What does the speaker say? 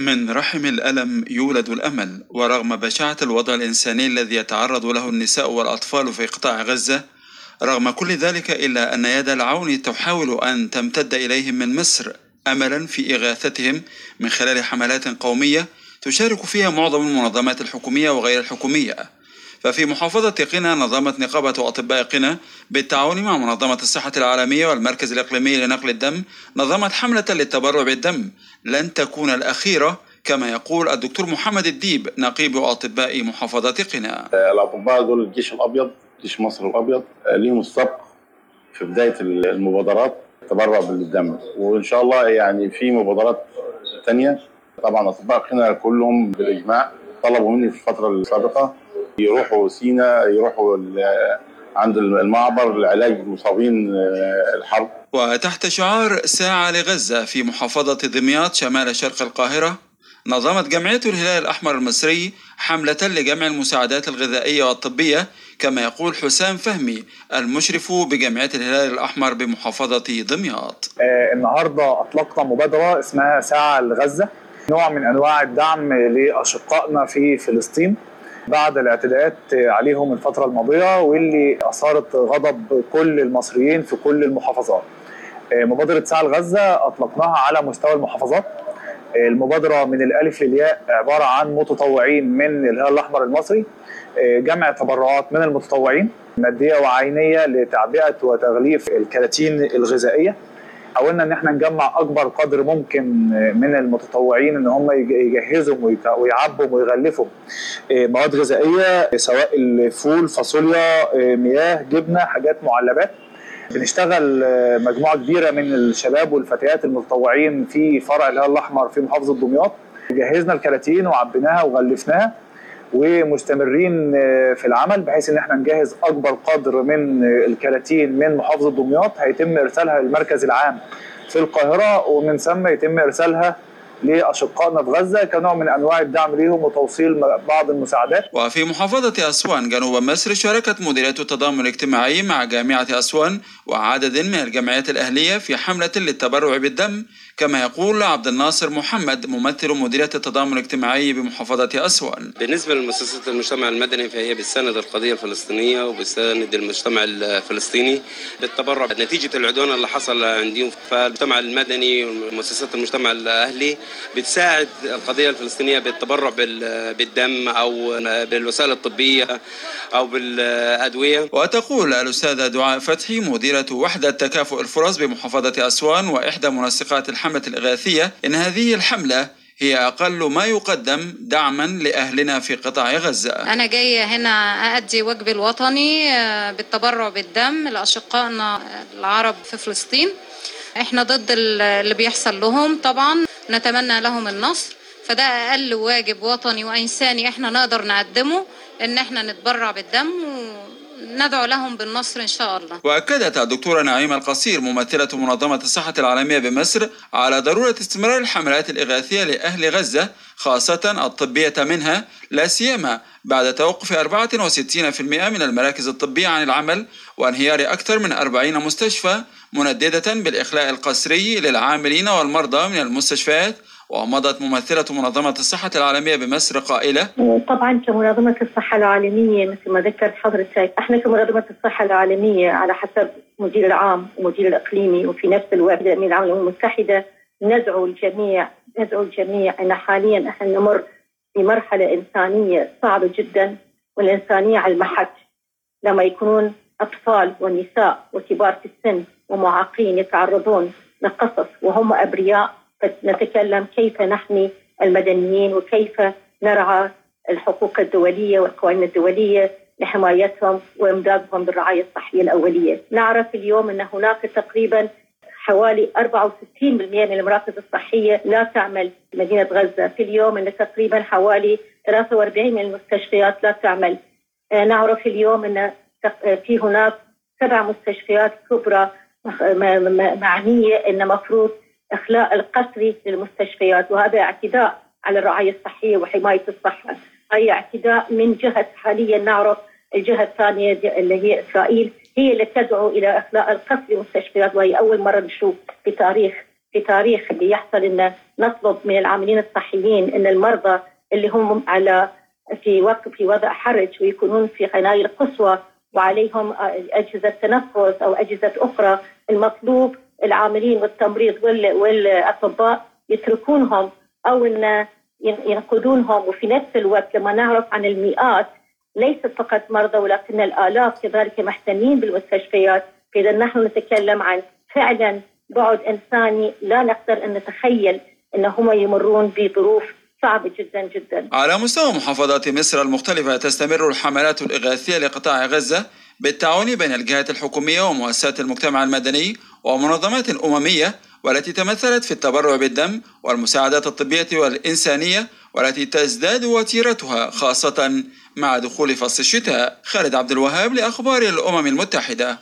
من رحم الألم يولد الأمل ورغم بشاعة الوضع الإنساني الذي يتعرض له النساء والأطفال في قطاع غزة رغم كل ذلك إلا أن يد العون تحاول أن تمتد إليهم من مصر أملا في إغاثتهم من خلال حملات قومية تشارك فيها معظم المنظمات الحكومية وغير الحكومية. ففي محافظة قنا نظمت نقابة أطباء قنا بالتعاون مع منظمة الصحة العالمية والمركز الإقليمي لنقل الدم نظمت حملة للتبرع بالدم لن تكون الأخيرة كما يقول الدكتور محمد الديب نقيب أطباء محافظة قنا. الأطباء دول الجيش الأبيض جيش مصر الأبيض ليهم السبق في بداية المبادرات التبرع بالدم. وإن شاء الله يعني في مبادرات ثانية طبعا أطباء قنا كلهم بالإجماع طلبوا مني في الفترة السابقة يروحوا سينا يروحوا عند المعبر لعلاج مصابين الحرب. وتحت شعار ساعة لغزة في محافظة دمياط شمال شرق القاهرة نظمت جمعية الهلال الأحمر المصري حملة لجمع المساعدات الغذائية والطبية كما يقول حسام فهمي المشرف بجمعية الهلال الأحمر بمحافظة دمياط. آه النهاردة أطلقنا مبادرة اسمها ساعة لغزة نوع من أنواع الدعم لأشقائنا في فلسطين. بعد الاعتداءات عليهم الفترة الماضية واللي أثارت غضب كل المصريين في كل المحافظات. مبادرة ساعة لغزة أطلقناها على مستوى المحافظات. المبادرة من الألف للياء عبارة عن متطوعين من الهلال الأحمر المصري. جمع تبرعات من المتطوعين مادية وعينية لتعبئة وتغليف الكراتين الغذائية. حاولنا إن إحنا نجمع أكبر قدر ممكن من المتطوعين إن هم يجهزوا ويعبوا ويغلفوا. مواد غذائية سواء الفول فاصوليا مياه جبنة حاجات معلبات. بنشتغل مجموعة كبيرة من الشباب والفتيات المتطوعين في فرع الهلال الأحمر في محافظة دمياط. جهزنا الكراتين وعبيناها وغلفناها. ومستمرين في العمل بحيث إن إحنا نجهز أكبر قدر من الكراتين من محافظة دمياط. هيتم إرسالها للمركز العام في القاهرة ومن ثم يتم إرسالها لأشقائنا في غزة كنوع من أنواع الدعم ليهم وتوصيل بعض المساعدات. وفي محافظة أسوان جنوب مصر شاركت مديرية التضامن الاجتماعي مع جامعة أسوان وعدد من الجمعيات الأهلية في حملة للتبرع بالدم كما يقول عبد الناصر محمد ممثل مديرية التضامن الاجتماعي بمحافظة أسوان. بالنسبة لمؤسسة المجتمع المدني فهي بتساند القضية الفلسطينية وبتساند المجتمع الفلسطيني بالتبرع نتيجة العدوان اللي حصل عندهم فالمجتمع المدني ومؤسسات المجتمع الأهلي بتساعد القضية الفلسطينية بالتبرع بالدم أو بالوسائل الطبية أو بالأدوية. وتقول الأستاذة دعاء فتحي مديرة وحدة تكافؤ الفرص بمحافظة أسوان وإحدى منسقات الحملة الإغاثية إن هذه الحملة هي أقل ما يقدم دعما لأهلنا في قطاع غزة. أنا جاية هنا أأدي واجبي الوطني بالتبرع بالدم لأشقائنا العرب في فلسطين. إحنا ضد اللي بيحصل لهم طبعا. نتمنى لهم النصر. فده أقل واجب وطني وإنساني إحنا نقدر نقدمه إن إحنا نتبرع بالدم وندعو لهم بالنصر إن شاء الله. وأكدت الدكتورة نعيمة القصير ممثلة منظمة الصحة العالمية بمصر على ضرورة استمرار الحملات الإغاثية لأهل غزة خاصة الطبية منها لا سيما بعد توقف 64% من المراكز الطبية عن العمل وانهيار أكثر من 40 مستشفى منددة بالإخلاء القسري للعاملين والمرضى من المستشفيات ومضت ممثلة منظمة الصحة العالمية بمصر قائلة طبعا كمنظمة الصحة العالمية مثل ما ذكرت حضرتك إحنا كمنظمة الصحة العالمية على حسب مدير العام ومدير الإقليمي وفي نفس الوقت الأمين العام للأمم المتحدة ندعو الجميع ندعو الجميع أن حاليا إحنا نمر بمرحلة إنسانية صعبة جدا والإنسانية على المحك. لما يكونون أطفال ونساء وكبار في السن ومعاقين يتعرضون لقصص وهم أبرياء فنتكلم كيف نحمي المدنيين وكيف نرعى الحقوق الدولية والقوانين الدولية لحمايتهم وإمدادهم بالرعاية الصحية الأولية. نعرف اليوم أن هناك تقريبا حوالي 64% من المراكز الصحية لا تعمل في مدينة غزة. في اليوم أن تقريبا حوالي 43 من المستشفيات لا تعمل. نعرف اليوم أن في هناك سبع مستشفيات كبرى معنية أن مفروض إخلاء القسري للمستشفيات وهذا اعتداء على الرعاية الصحية وحماية الصحة. هي اعتداء من جهة حاليا نعرف الجهة الثانية اللي هي إسرائيل هي اللي تدعو إلى إخلاء القسري للمستشفيات وهي أول مرة نشوف في تاريخ في تاريخ اللي يحصل إن نطلب من العاملين الصحيين إن المرضى اللي هم على في وقت في وضع حرج ويكونون في عنايه قصوى وعليهم أجهزة تنفس أو أجهزة أخرى المطلوب العاملين والتمريض والأطباء يتركونهم أو إن ينقذونهم. وفي نفس الوقت لما نعرف عن المئات ليست فقط مرضى ولكن الآلاف كذلك محتمين بالمستشفيات. فإذا نحن نتكلم عن فعلا بعد إنساني لا نقدر أن نتخيل إن هم يمرون بظروف صعبة جدا جدا. على مستوى محافظات مصر المختلفة تستمر الحملات الإغاثية لقطاع غزة بالتعاون بين الجهات الحكومية ومؤسسات المجتمع المدني ومنظمات أممية والتي تمثلت في التبرع بالدم والمساعدات الطبية والإنسانية والتي تزداد وتيرتها خاصة مع دخول فصل الشتاء. خالد عبد الوهاب لأخبار الأمم المتحدة.